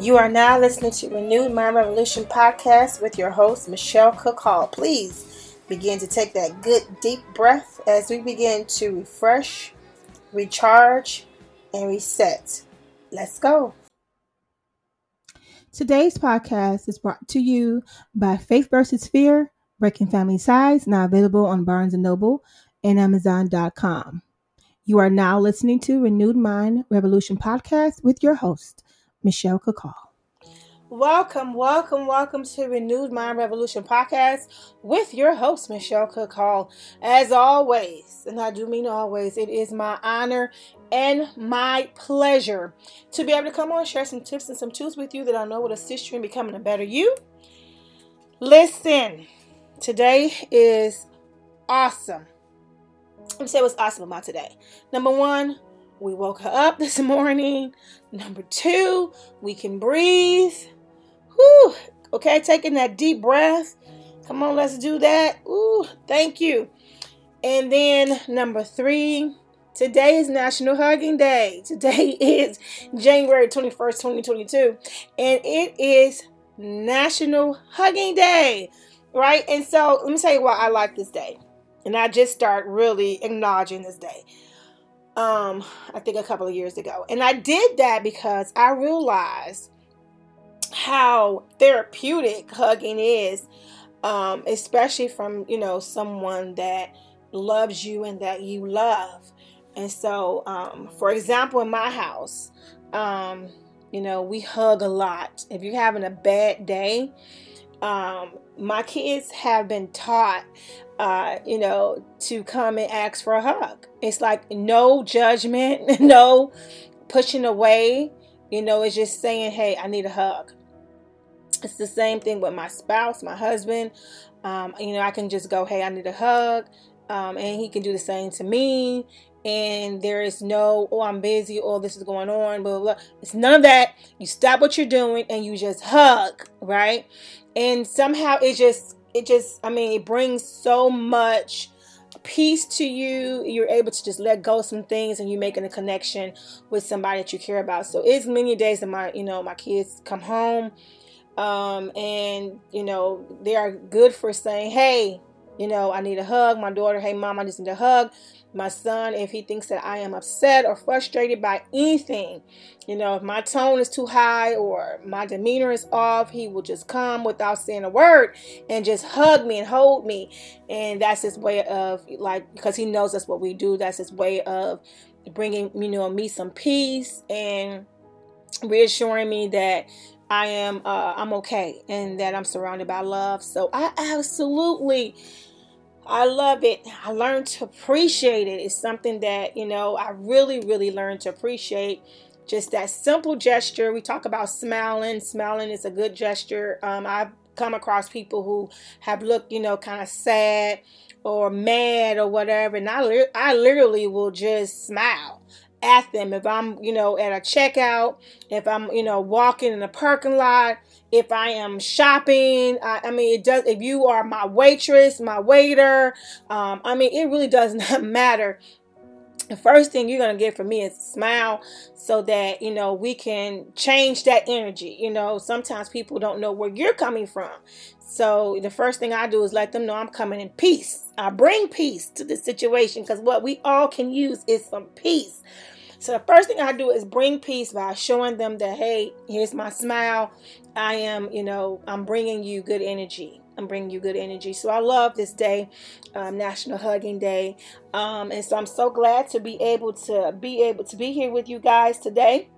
You are now listening to Renewed Mind Revolution podcast with your host, Michelle Cook Hall. Please begin to take that good deep breath as we begin to refresh, recharge, and reset. Let's go. Today's podcast is brought to you by Faith versus Fear, Breaking Family Ties, now available on Barnes & Noble and Amazon.com. You are now listening to Renewed Mind Revolution podcast with your host, Michelle Cook Hall. Welcome, welcome, welcome to Renewed Mind Revolution podcast with your host, Michelle Cook. As always, and I do mean always, it is my honor and my pleasure to be able to come on and share some tips and some tools with you that I know will assist you in becoming a better you. Listen, today is awesome. Let me say what's awesome about today. Number one, we woke her up this morning. Number two, we can breathe. Whew. Okay, taking that deep breath. Come on, let's do that. Ooh, thank you. And then number three, today is National Hugging Day. Today is January 21st, 2022. And it is National Hugging Day. Right? And so let me tell you why I like this day. And I just start really acknowledging this day um i think a couple of years ago. And i did that because i realized how therapeutic hugging is um especially from you know someone that loves you and that you love. And so um for example in my house um you know we hug a lot. If you're having a bad day um my kids have been taught uh, you know, to come and ask for a hug. It's like no judgment, no pushing away. You know, it's just saying, hey, I need a hug. It's the same thing with my spouse, my husband. Um, you know, I can just go, hey, I need a hug. Um, and he can do the same to me. And there is no, oh, I'm busy, oh, this is going on, blah, blah, blah. It's none of that. You stop what you're doing and you just hug, right? And somehow it just it just i mean it brings so much peace to you you're able to just let go some things and you're making a connection with somebody that you care about so it's many days that my you know my kids come home um, and you know they are good for saying hey you know i need a hug my daughter hey mom i just need a hug my son if he thinks that I am upset or frustrated by anything. You know, if my tone is too high or my demeanor is off, he will just come without saying a word and just hug me and hold me. And that's his way of, like, because he knows that's what we do, that's his way of bringing, you know, me some peace and reassuring me that I am uh, I'm okay and that I'm surrounded by love. So I absolutely I love it. I learned to appreciate it. It's something that, you know, I really, really learned to appreciate. Just that simple gesture. We talk about smiling. Smiling is a good gesture. Um, I've come across people who have looked, you know, kind of sad or mad or whatever. And I, I literally will just smile at them if I'm, you know, at a checkout, if I'm, you know, walking in a parking lot, if I am shopping. I, I, mean, it does. If you are my waitress, my waiter, um, I mean, it really does not matter. The first thing you're gonna get from me is a smile, so that you know we can change that energy. You know, sometimes people don't know where you're coming from, so the first thing I do is let them know I'm coming in peace. I bring peace to the situation because what we all can use is some peace. So the first thing I do is bring peace by showing them that, hey, here's my smile. I am, you know, I'm bringing you good energy. I'm bringing you good energy. So I love this day, um, National Hugging Day, um, and so I'm so glad to be able to be able to be here with you guys today.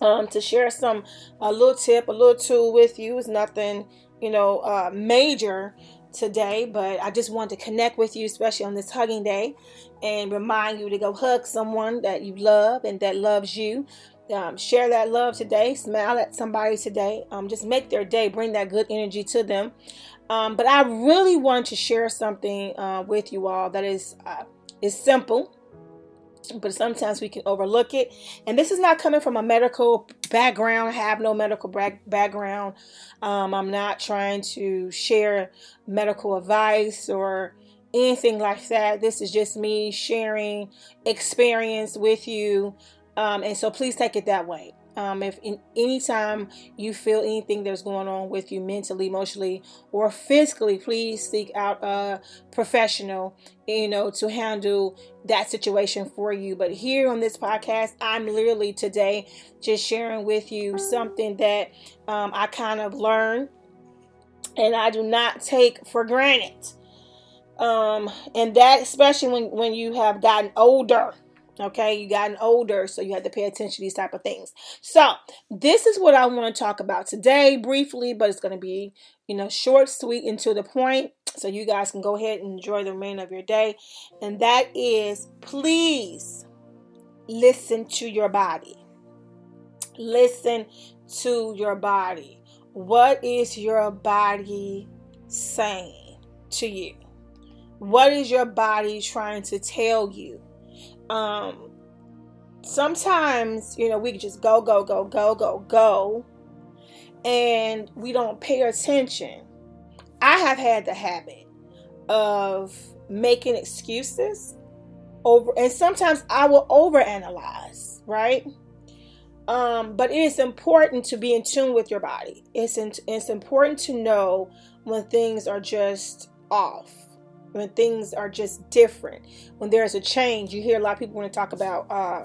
Um, to share some a little tip, a little tool with you is nothing, you know, uh, major, today, but I just wanted to connect with you, especially on this hugging day, and remind you to go hug someone that you love and that loves you. Um, share that love today, smile at somebody today, um, just make their day, bring that good energy to them. Um, but I really want to share something uh, with you all that is uh, is simple but sometimes we can overlook it. And this is not coming from a medical background. I have no medical background. Um, I'm not trying to share medical advice or anything like that. This is just me sharing experience with you. Um, and so please take it that way. Um, if in any time you feel anything that's going on with you mentally, emotionally, or physically, please seek out a professional, you know, to handle that situation for you. But here on this podcast, I'm literally today just sharing with you something that um, I kind of learned and I do not take for granted. Um, and that especially when when you have gotten older okay? You gotten older so you have to pay attention to these type of things. So this is what i want to talk about today briefly but it's going to be you know short sweet and to the point so you guys can go ahead and enjoy the remainder of your day. And that is please listen to your body. Listen to your body. What is your body saying to you? What is your body trying to tell you? Um, sometimes, you know, we just go, go, go, go, go, go, and we don't pay attention. I have had the habit of making excuses over, and sometimes I will overanalyze, right? Um, but it is important to be in tune with your body. It's in, it's important to know when things are just off when things are just different, when there's a change. You hear a lot of people want to talk about, uh,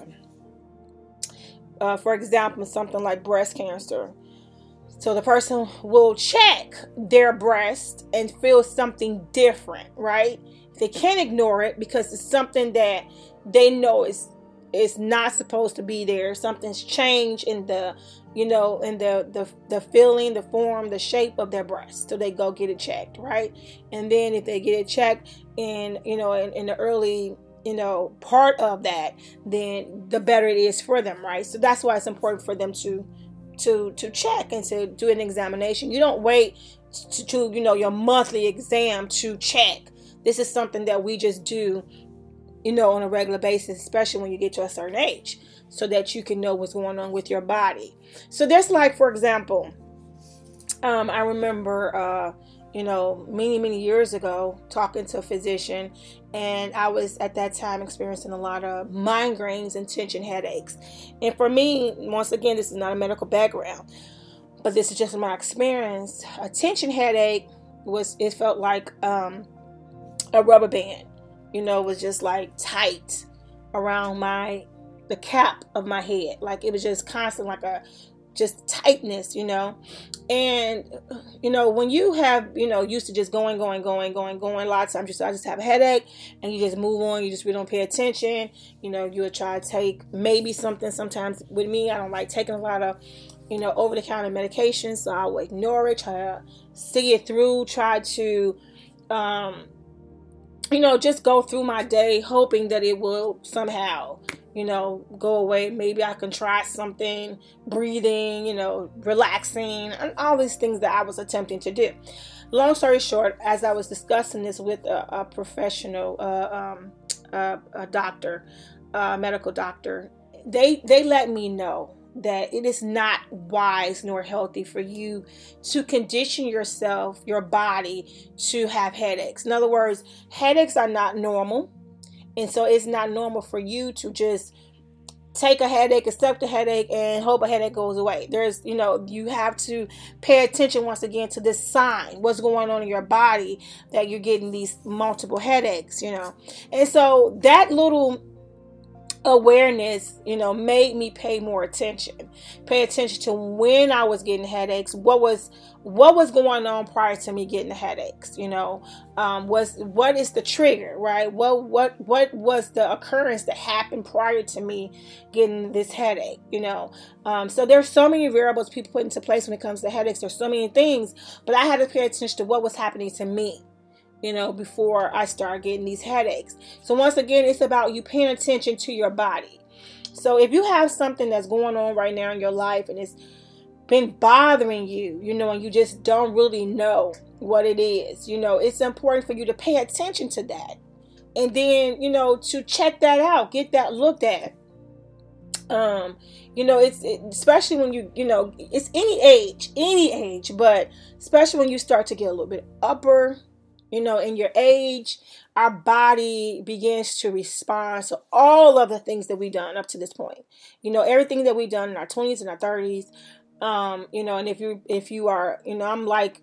uh, for example, something like breast cancer. So the person will check their breast and feel something different, right? They can't ignore it because it's something that they know is is not supposed to be there. Something's changed in the you know, in the, the the feeling, the form, the shape of their breast. So they go get it checked, right? And then if they get it checked in, you know, in, in the early, you know, part of that, then the better it is for them, right? So that's why it's important for them to to to check and to do an examination. You don't wait to, to you know your monthly exam to check. This is something that we just do, you know, on a regular basis, especially when you get to a certain age so that you can know what's going on with your body. So there's like, for example, um, I remember, uh, you know, many, many years ago talking to a physician, and I was at that time experiencing a lot of migraines and tension headaches. And for me, once again, this is not a medical background, but this is just my experience. A tension headache was, it felt like um, a rubber band, you know, was just like tight around my the cap of my head. Like it was just constant, like a just tightness, you know. And you know, when you have, you know, used to just going, going, going, going, going, a lot of times just I just have a headache and you just move on, you just really don't pay attention. You know, you would try to take maybe something sometimes with me, I don't like taking a lot of, you know, over the counter medication, so I will ignore it, try to see it through, try to um you know, just go through my day hoping that it will somehow, you know, go away. Maybe I can try something, breathing, you know, relaxing, and all these things that I was attempting to do. Long story short, as I was discussing this with a, a professional, uh, um, uh, a doctor, a medical doctor, they they let me know that it is not wise nor healthy for you to condition yourself, your body, to have headaches. In other words, headaches are not normal. And so it's not normal for you to just take a headache, accept a headache, and hope a headache goes away. There's, you know, you have to pay attention once again to this sign, what's going on in your body that you're getting these multiple headaches, you know. And so that little awareness, you know, made me pay more attention. Pay attention to when I was getting headaches, what was what was going on prior to me getting the headaches, you know. Um was what is the trigger, right? What what what was the occurrence that happened prior to me getting this headache, you know. Um so there's so many variables people put into place when it comes to headaches. There's so many things, but I had to pay attention to what was happening to me you know, before I start getting these headaches. So, once again, it's about you paying attention to your body. So, if you have something that's going on right now in your life and it's been bothering you, you know, and you just don't really know what it is, you know, it's important for you to pay attention to that. And then, you know, to check that out, get that looked at. Um, you know, it's it, especially when you, you know, it's any age, any age, but especially when you start to get a little bit upper you know, in your age, our body begins to respond to all of the things that we've done up to this point. You know, everything that we've done in our 20s and our 30s. Um, you know, and if you if you are, you know, I'm like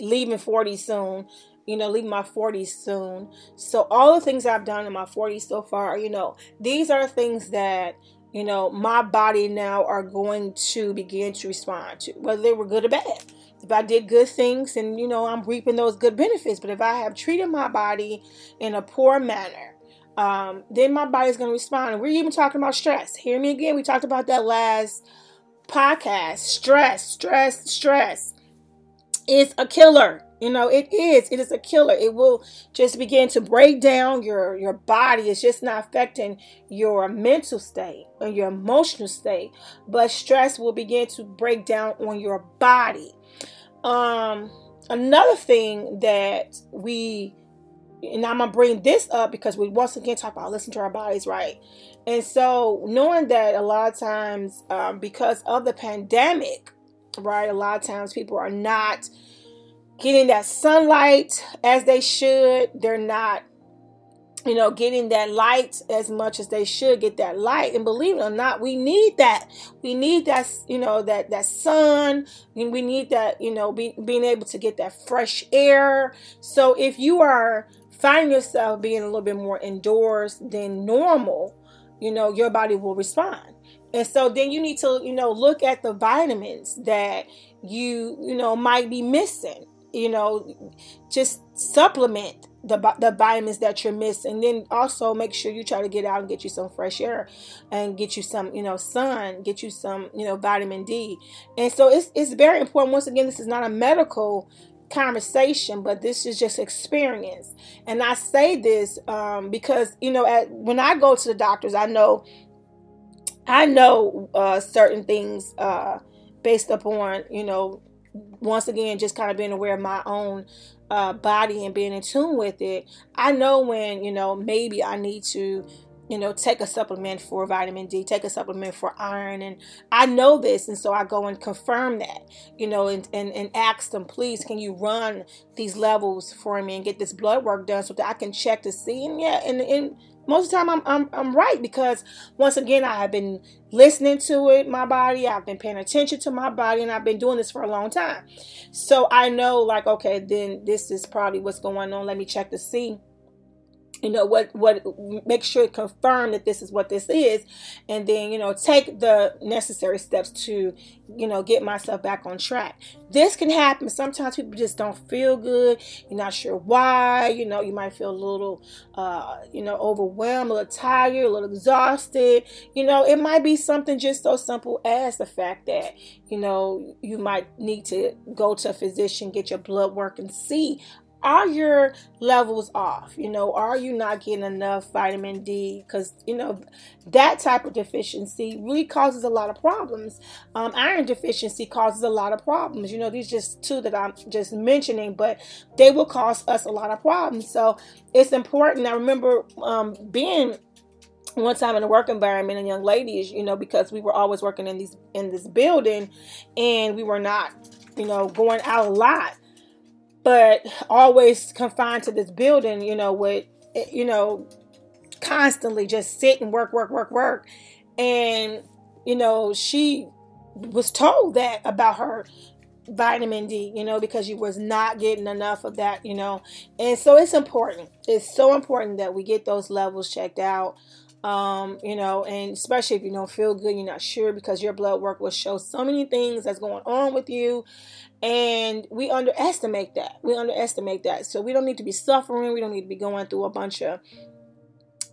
leaving 40 soon, you know, leaving my 40s soon. So all the things I've done in my 40s so far, you know, these are things that you know my body now are going to begin to respond to, whether they were good or bad if I did good things and you know I'm reaping those good benefits, but if I have treated my body in a poor manner, um, then my body's going to respond. And we're even talking about stress. Hear me again. We talked about that last podcast. Stress, stress, stress is a killer. You know, it is. It is a killer. It will just begin to break down your your body. It's just not affecting your mental state or your emotional state, but stress will begin to break down on your body. Um, another thing that we, and I'm gonna bring this up because we once again talk about listen to our bodies, right? And so knowing that a lot of times, um, because of the pandemic, right, a lot of times people are not getting that sunlight as they should. They're not you know, getting that light as much as they should get that light. And believe it or not, we need that. We need that, you know, that that sun. And we need that, you know, be, being able to get that fresh air. So if you are finding yourself being a little bit more indoors than normal, you know, your body will respond. And so then you need to, you know, look at the vitamins that you, you know, might be missing. You know, just supplement the, the vitamins that you're missing. And then also make sure you try to get out and get you some fresh air and get you some, you know, sun, get you some, you know, vitamin D. And so it's, it's very important. Once again, this is not a medical conversation, but this is just experience. And I say this um, because, you know, at, when I go to the doctors, I know, I know uh, certain things uh, based upon, you know, once again, just kind of being aware of my own uh, body and being in tune with it, I know when, you know, maybe I need to, you know, take a supplement for vitamin D, take a supplement for iron. And I know this. And so I go and confirm that, you know, and, and, and ask them, please, can you run these levels for me and get this blood work done so that I can check to see? And yeah, and, and most of the time I'm, I'm, I'm right because once again I have been listening to it my body I've been paying attention to my body and I've been doing this for a long time. So I know like okay then this is probably what's going on. Let me check to see you know what what make sure confirm that this is what this is and then you know take the necessary steps to you know get myself back on track. This can happen. Sometimes people just don't feel good. You're not sure why. You know you might feel a little uh you know overwhelmed a little tired a little exhausted. You know it might be something just so simple as the fact that you know you might need to go to a physician get your blood work and see are your levels off? You know, are you not getting enough vitamin D? Because, you know, that type of deficiency really causes a lot of problems. Um, iron deficiency causes a lot of problems. You know, these just two that I'm just mentioning, but they will cause us a lot of problems. So it's important. I remember um, being one time in a work environment and young ladies you know because we were always working in these in this building and we were not you know going out a lot but always confined to this building, you know, with, eh, you know, constantly just sit and work, work, work, work. And, you know, she was told that about her vitamin D, you know, because she was not getting enough of that, you know. And so it's important. It's so important that we get those levels checked out. Um, you know, and especially if you don't feel good, you're not sure because your blood work will show so many things that's going on with you. And we underestimate that. We underestimate that. So we don't need to be suffering. We don't need to be going through a bunch of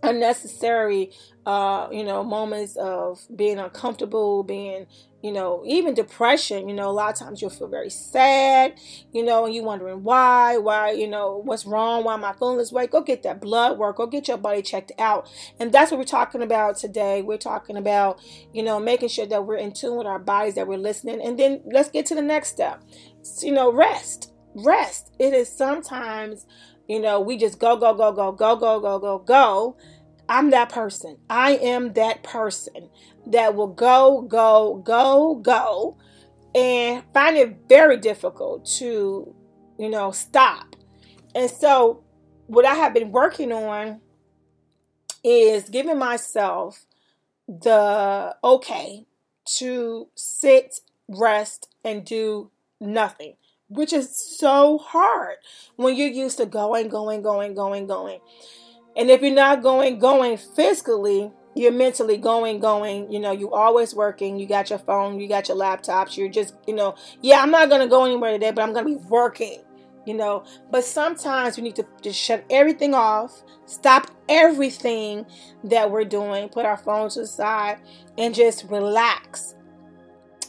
unnecessary uh you know moments of being uncomfortable being you know even depression you know a lot of times you'll feel very sad you know and you're wondering why why you know what's wrong? Why am i feeling this way? Go get that blood work. Go get your body checked out. And that's what we're talking about today. We're talking about you know making sure that we're in tune with our bodies that we're listening. And then let's get to the next step. You know rest. Rest. It is sometimes you know, we just go, go, go, go, go, go, go, go, go. I'm that person. I am that person that will go, go, go, go, and find it very difficult to, you know, stop. And so, what I have been working on is giving myself the okay to sit, rest, and do nothing, which is so hard when you're used to going, going, going, going, going. And if you're not going, going physically, you're mentally going, going, you know, you always working, you got your phone, you got your laptops, you're just, you know, yeah, I'm not going to go anywhere today, but I'm going to be working, you know. But sometimes we need to just shut everything off, stop everything that we're doing, put our phones aside, and just relax.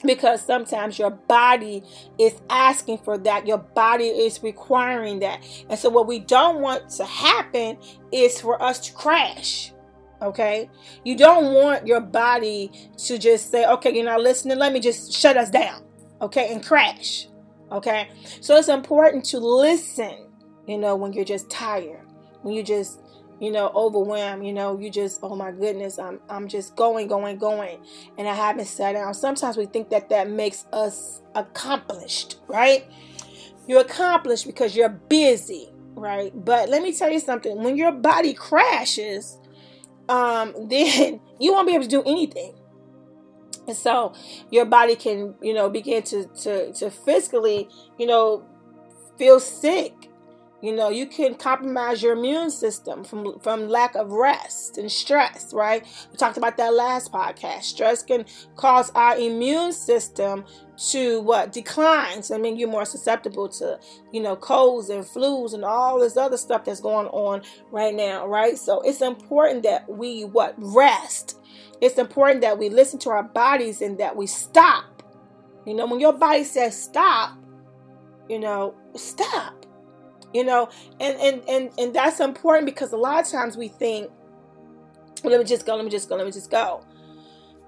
Because sometimes your body is asking for that, your body is requiring that. And so, what we don't want to happen is for us to crash Okay. You don't want your body to just say, okay, you're not listening. Let me just shut us down. Okay. And crash. Okay. So it's important to listen, you know, when you're just tired, when you just, you know, overwhelmed, you know, you just, oh my goodness, I'm, I'm just going, going, going. And I haven't sat down. Sometimes we think that that makes us accomplished, right? You're accomplished because you're busy, right? But let me tell you something when your body crashes, um, then you won't be able to do anything. And so your body can, you know, begin to to to physically, you know, feel sick. You know, you can compromise your immune system from from lack of rest and stress, right? We talked about that last podcast. Stress can cause our immune system to what declines. I mean, you're more susceptible to, you know, colds and flus and all this other stuff that's going on right now, right? So it's important that we what rest. It's important that we listen to our bodies and that we stop. You know, when your body says stop, you know, stop. You know, and and and and that's important because a lot of times we think, well, let me just go, let me just go, let me just go.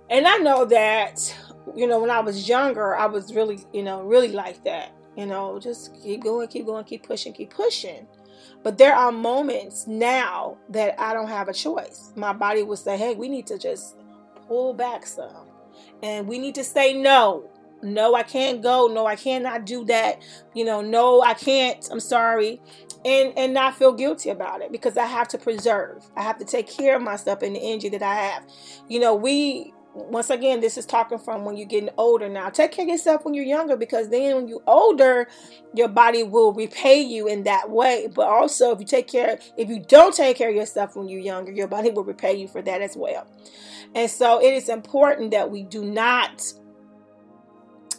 And I know that you know, when I was younger, I was really, you know, really like that. You know, just keep going, keep going, keep pushing, keep pushing. But there are moments now that I don't have a choice. My body will say, hey, we need to just pull back some. And we need to say no. No, I can't go. No, I cannot do that. You know, no, I can't. I'm sorry. And and not feel guilty about it because I have to preserve. I have to take care of myself and the energy that I have. You know, we once again, this is talking from when you're getting older now. Take care of yourself when you're younger because then when you're older, your body will repay you in that way. But also, if you take care, if you don't take care of yourself when you're younger, your body will repay you for that as well. And so, it is important that we do not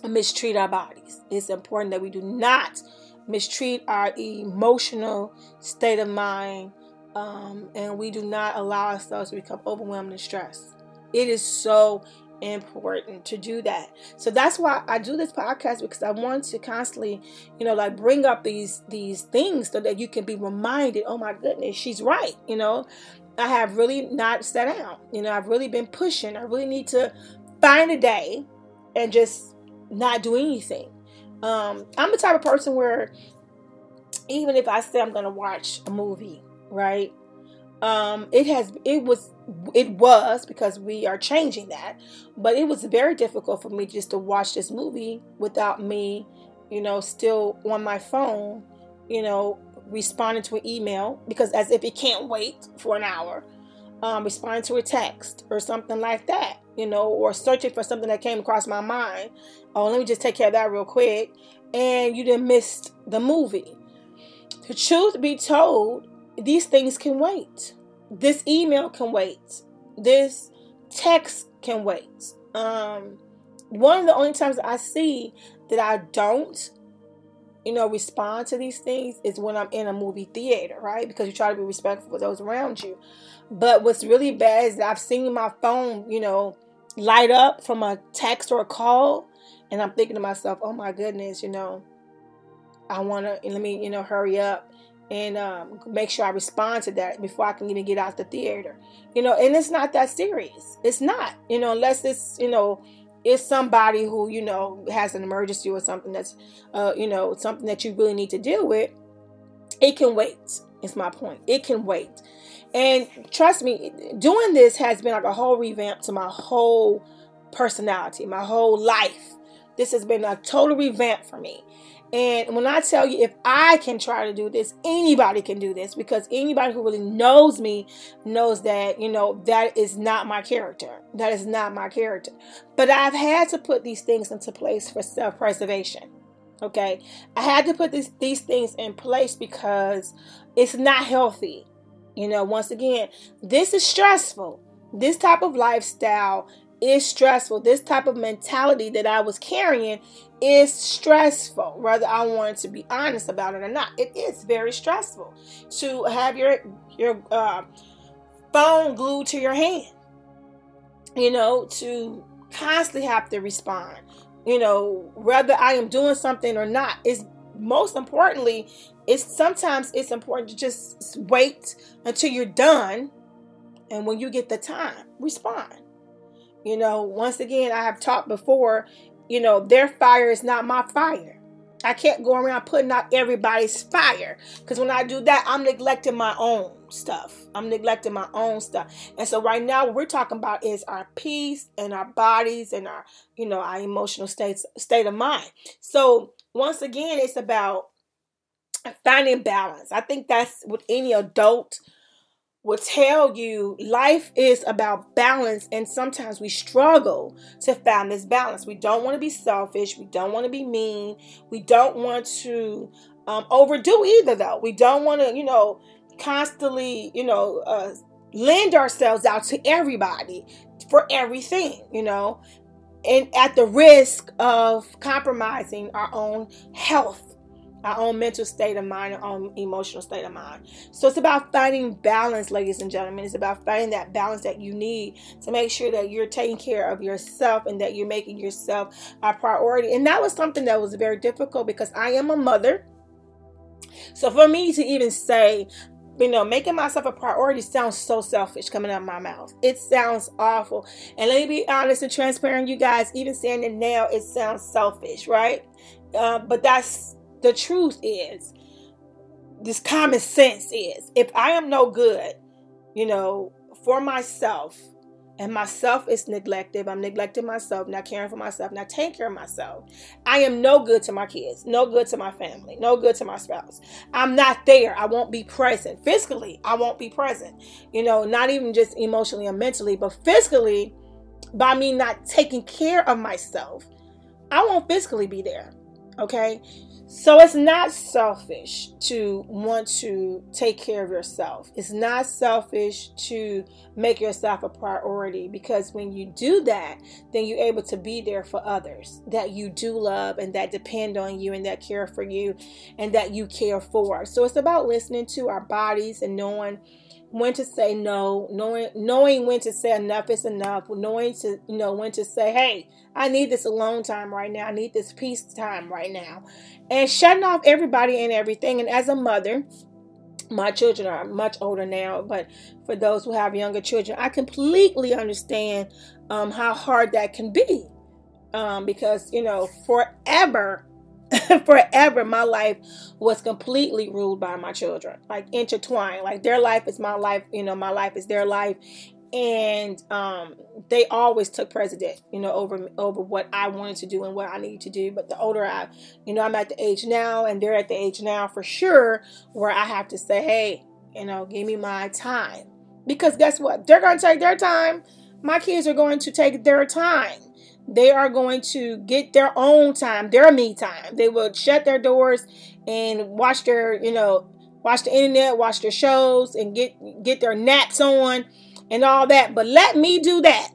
mistreat our bodies. It's important that we do not mistreat our emotional state of mind, um, and we do not allow ourselves to become overwhelmed and stressed. It is so important to do that. So that's why I do this podcast because I want to constantly, you know, like bring up these these things so that you can be reminded, oh my goodness, she's right, you know. I have really not sat down. You know, I've really been pushing. I really need to find a day and just not do anything. Um, I'm the type of person where even if I say I'm gonna watch a movie, right? Um, it has it was it was because we are changing that, but it was very difficult for me just to watch this movie without me, you know, still on my phone, you know, responding to an email because as if it can't wait for an hour, um, responding to a text or something like that, you know, or searching for something that came across my mind. Oh, let me just take care of that real quick, and you didn't miss the movie. The truth be told, these things can wait. This email can wait. This text can wait. Um, one of the only times I see that I don't, you know, respond to these things is when I'm in a movie theater, right? Because you try to be respectful for those around you. But what's really bad is I've seen my phone, you know, light up from a text or a call, and I'm thinking to myself, oh my goodness, you know, I want to, let me, you know, hurry up and um, make sure I respond to that before I can even get out the theater. You know, and it's not that serious. It's not, you know, unless it's, you know, it's somebody who, you know, has an emergency or something that's, uh, you know, something that you really need to deal with. It can wait, is my point. It can wait. And trust me, doing this has been like a whole revamp to my whole personality, my whole life This has been a total revamp for me. And when I tell you, if I can try to do this, anybody can do this because anybody who really knows me knows that, you know, that is not my character. That is not my character. But I've had to put these things into place for self preservation. Okay. I had to put this, these things in place because it's not healthy. You know, once again, this is stressful. This type of lifestyle is stressful. This type of mentality that I was carrying is stressful, whether I wanted to be honest about it or not. It is very stressful to have your your uh, phone glued to your hand. You know, to constantly have to respond. You know, whether I am doing something or not is most importantly. It's sometimes it's important to just wait until you're done, and when you get the time, respond. You know, once again, I have talked before, you know, their fire is not my fire. I can't go around putting out everybody's fire because when I do that, I'm neglecting my own stuff. I'm neglecting my own stuff. And so right now, what we're talking about is our peace and our bodies and our, you know, our emotional states, state of mind. So once again, it's about finding balance. I think that's what any adult will tell you. Life is about balance and sometimes we struggle to find this balance. We don't want to be selfish. We don't want to be mean. We don't want to um, overdo either though. We don't want to you know constantly you know uh, lend ourselves out to everybody for everything you know and at the risk of compromising our own health our own mental state of mind, our own emotional state of mind. So it's about finding balance, ladies and gentlemen. It's about finding that balance that you need to make sure that you're taking care of yourself and that you're making yourself a priority. And that was something that was very difficult because I am a mother. So for me to even say, you know, making myself a priority sounds so selfish coming out of my mouth. It sounds awful. And let me be honest and transparent, you guys, even saying it now, it sounds selfish, right? Uh, but that's the truth is, this common sense is, if I am no good, you know, for myself, and myself is neglected, I'm neglecting myself, not caring for myself, not taking care of myself. I am no good to my kids, no good to my family, no good to my spouse. I'm not there. I won't be present. Physically, I won't be present. You know, not even just emotionally and mentally, but physically, by me not taking care of myself, I won't physically be there. Okay. So it's not selfish to want to take care of yourself. It's not selfish to make yourself a priority because when you do that, then you're able to be there for others that you do love and that depend on you and that care for you and that you care for. So it's about listening to our bodies and knowing when to say no, knowing knowing when to say enough is enough, knowing to you know when to say, hey, I need this alone time right now. I need this peace time right now. And shutting off everybody and everything. And as a mother, my children are much older now, but for those who have younger children, I completely understand um, how hard that can be. Um, because, you know, forever forever my life was completely ruled by my children like intertwined. Like their life is my life you know my life is their life. And um, they always took precedent you know over over what i wanted to do and what i needed to do. But the older i you know i'm at the age now and they're at the age now for sure where i have to say hey you know give me my time. Because guess what? They're going to take their time. My kids are going to take their time they are going to get their own time, their me time. They will shut their doors and watch their, you know, watch the internet, watch their shows, and get get their naps on and all that. But let me do that.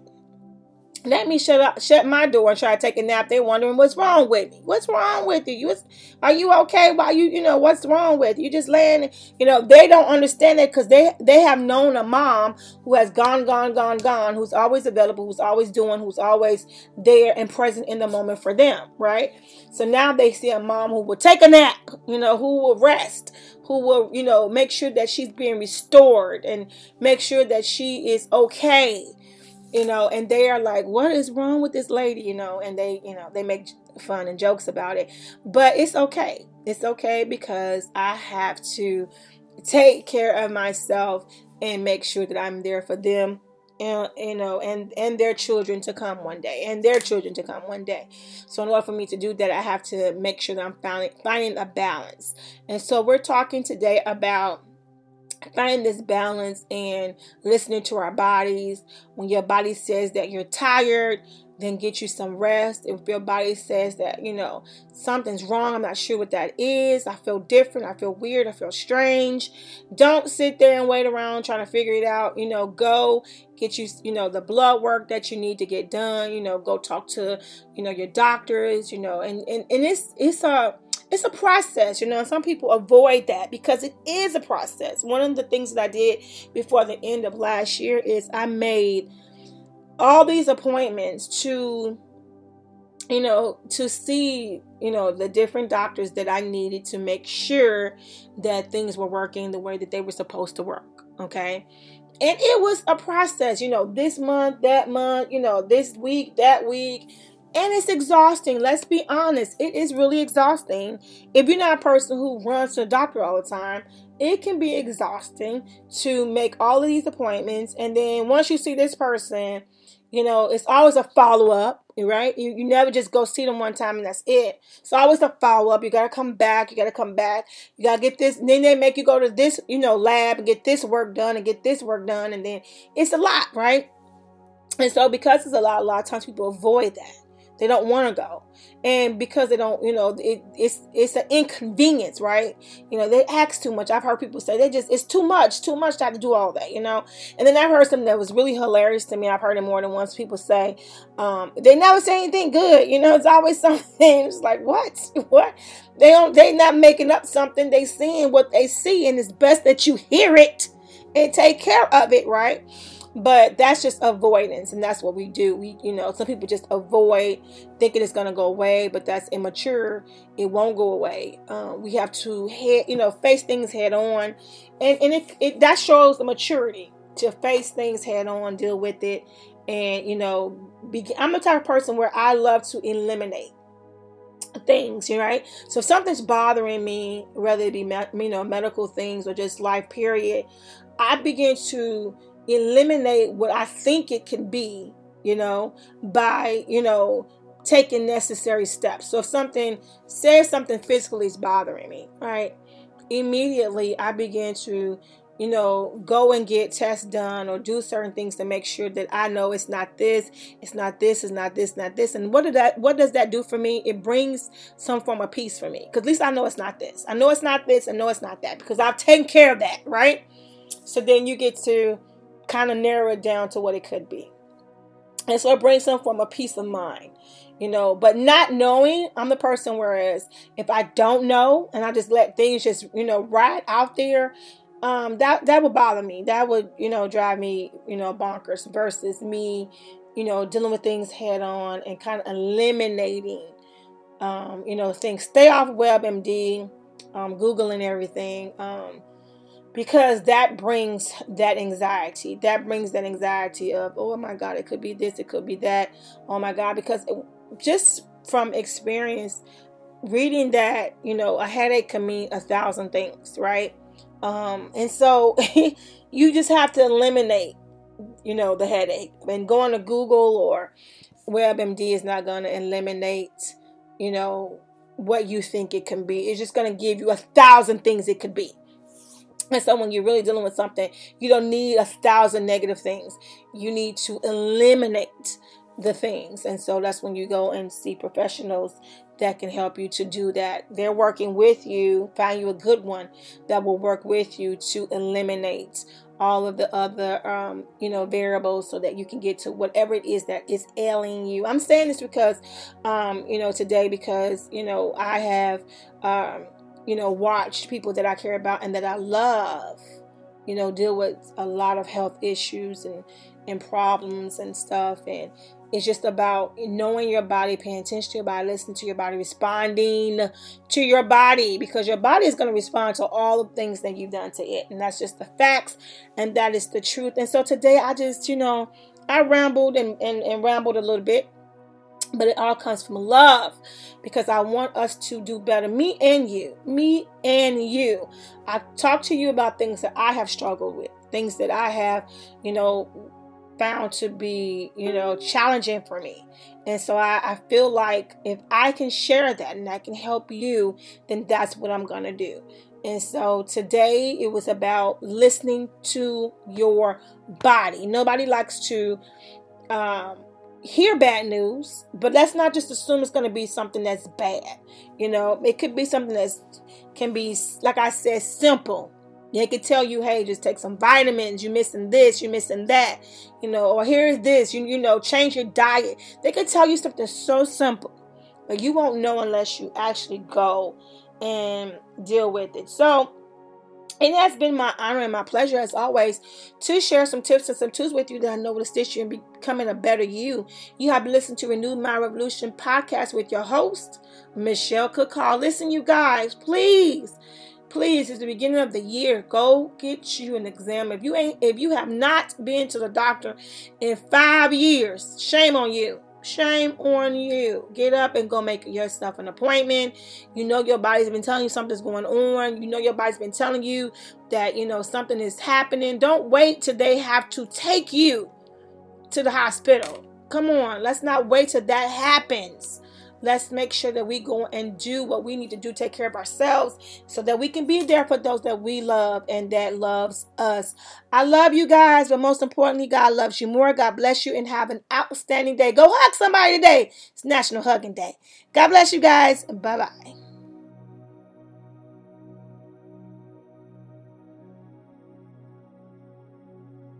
Let me shut up, shut my door and try to take a nap. They're wondering what's wrong with me. What's wrong with you? you are you okay? Why you, you know, what's wrong with you? You just laying, you know, they don't understand it because they they have known a mom who has gone, gone, gone, gone, who's always available, who's always doing, who's always there and present in the moment for them, right? So now they see a mom who will take a nap, you know, who will rest, who will, you know, make sure that she's being restored and make sure that she is okay you know, and they are like, what is wrong with this lady, you know, and they, you know, they make fun and jokes about it. But it's okay. It's okay because I have to take care of myself and make sure that I'm there for them and you know and and their children to come one day and their children to come one day so in order for me to do that i have to make sure that i'm finding finding a balance and so we're talking today about finding this balance and listening to our bodies when your body says that you're tired then get you some rest. If your body says that, you know, something's wrong, I'm not sure what that is, I feel different, I feel weird, I feel strange, don't sit there and wait around trying to figure it out. You know, go get you, you know, the blood work that you need to get done, you know, go talk to, you know, your doctors, you know, and, and, and it's, it's a, it's a process, you know. Some people avoid that because it is a process. One of the things that I did before the end of last year is I made all these appointments to you know to see you know the different doctors that I needed to make sure that things were working the way that they were supposed to work okay and it was a process you know this month that month you know this week that week and it's exhausting let's be honest it is really exhausting if you're not a person who runs to the doctor all the time it can be exhausting to make all of these appointments and then once you see this person you know, it's always a follow up, right? You, you never just go see them one time and that's it. So always a follow up. You gotta come back. You gotta come back. You gotta get this. then they make you go to this, you know, lab and get this work done and get this work done, and then it's a lot, right? And so because it's a lot, a lot of times people avoid that. They don't want to go. And because they don't, you know, it, it's it's an inconvenience, right? You know, they ask too much. I've heard people say they just it's too much, too much to have to do all that, you know. And then I've heard something that was really hilarious to me. I've heard it more than once. People say um, they never say anything good. You know, it's always something. It's like what, what? They don't. They not making up something. They seeing what they see, and it's best that you hear it and take care of it, right? But that's just avoidance and that's what we do. We you know some people just avoid thinking it's going to go away but that's immature. It won't go away. Um, we have to head you know face things head on. And and it, it that shows the maturity to face things head on deal with it and you know be, i'm the type of person where i love to eliminate things, you right? So if something's bothering me, whether it be you know medical things or just life period, I begin to eliminate what I think it can be, you know, by, you know, taking necessary steps. So if something says something physically is bothering me, right? Immediately I begin to, you know, go and get tests done or do certain things to make sure that I know it's not this, it's not this, it's not this, not this. And what did that what does that do for me? It brings some form of peace for me. Because at least I know it's not this. I know it's not this, I know it's not that. Because I've taken care of that, right? So then you get to kind of narrow it down to what it could be. And so it brings some form of peace of mind, you know, but not knowing, I'm the person whereas if I don't know and I just let things just, you know, ride out there, um, that that would bother me. That would, you know, drive me, you know, bonkers versus me, you know, dealing with things head on and kind of eliminating um, you know, things. Stay off WebMD, um, Google and everything. Um, because that brings that anxiety that brings that anxiety of oh my god it could be this it could be that. Oh my god because just from experience reading that you know a headache can mean a thousand things right? Um and so you just have to eliminate you know the headache and going to google or webmd is not going to eliminate you know what you think it can be. It's just going to give you a thousand things it could be and so when you're really dealing with something, you don't need a thousand negative things. You need to eliminate the things. And so that's when you go and see professionals that can help you to do that. They're working with you, find you a good one that will work with you to eliminate all of the other um, you know variables so that you can get to whatever it is that is ailing you i'm saying this because um, you know today because you know i have um, you know, watched people that I care about and that I love, you know, deal with a lot of health issues and, and problems and stuff. And it's just about knowing your body, paying attention to your body, listening to your body, responding to your body because your body is going to respond to all the things that you've done to it. And that's just the facts and that is the truth. And so today I just, you know, I rambled and, and, and rambled a little bit but it all comes from love because I want us to do better. Me and you, me and you. I talk to you about things that I have struggled with, things that I have, you know, found to be, you know, challenging for me. And so I, I feel like if I can share that and I can help you, then that's what I'm going to do. And so today it was about listening to your body. Nobody likes to um, hear bad news, but let's not just assume it's going to be something that's bad. You know, it could be something that can be, like I said, simple. They could tell you, hey, just take some vitamins. You're missing this. You're missing that. You know, or here's this. You you know, change your diet. They could tell you something so simple, but you won't know unless you actually go and deal with it. So it has been my honor and my pleasure, as always, to share some tips and some tools with you that I know will assist you in becoming a better you. You have listened to Renewed My Revolution podcast with your host, Michelle Cook Hall. Listen, you guys, please, please, it's the beginning of the year. Go get you an exam. If you ain't, if you have not been to the doctor in five years, shame on you. Shame on you. Get up and go make yourself an appointment. You know your body's been telling you something's going on. You know your body's been telling you that, you know, something is happening. Don't wait till they have to take you to the hospital. Come on, let's not wait till that happens. Let's make sure that we go and do what we need to do, take care of ourselves, so that we can be there for those that we love and that loves us. I love you guys, but most importantly, God loves you more. God bless you and have an outstanding day. Go hug somebody today. It's National Hugging Day. God bless you guys. Bye bye.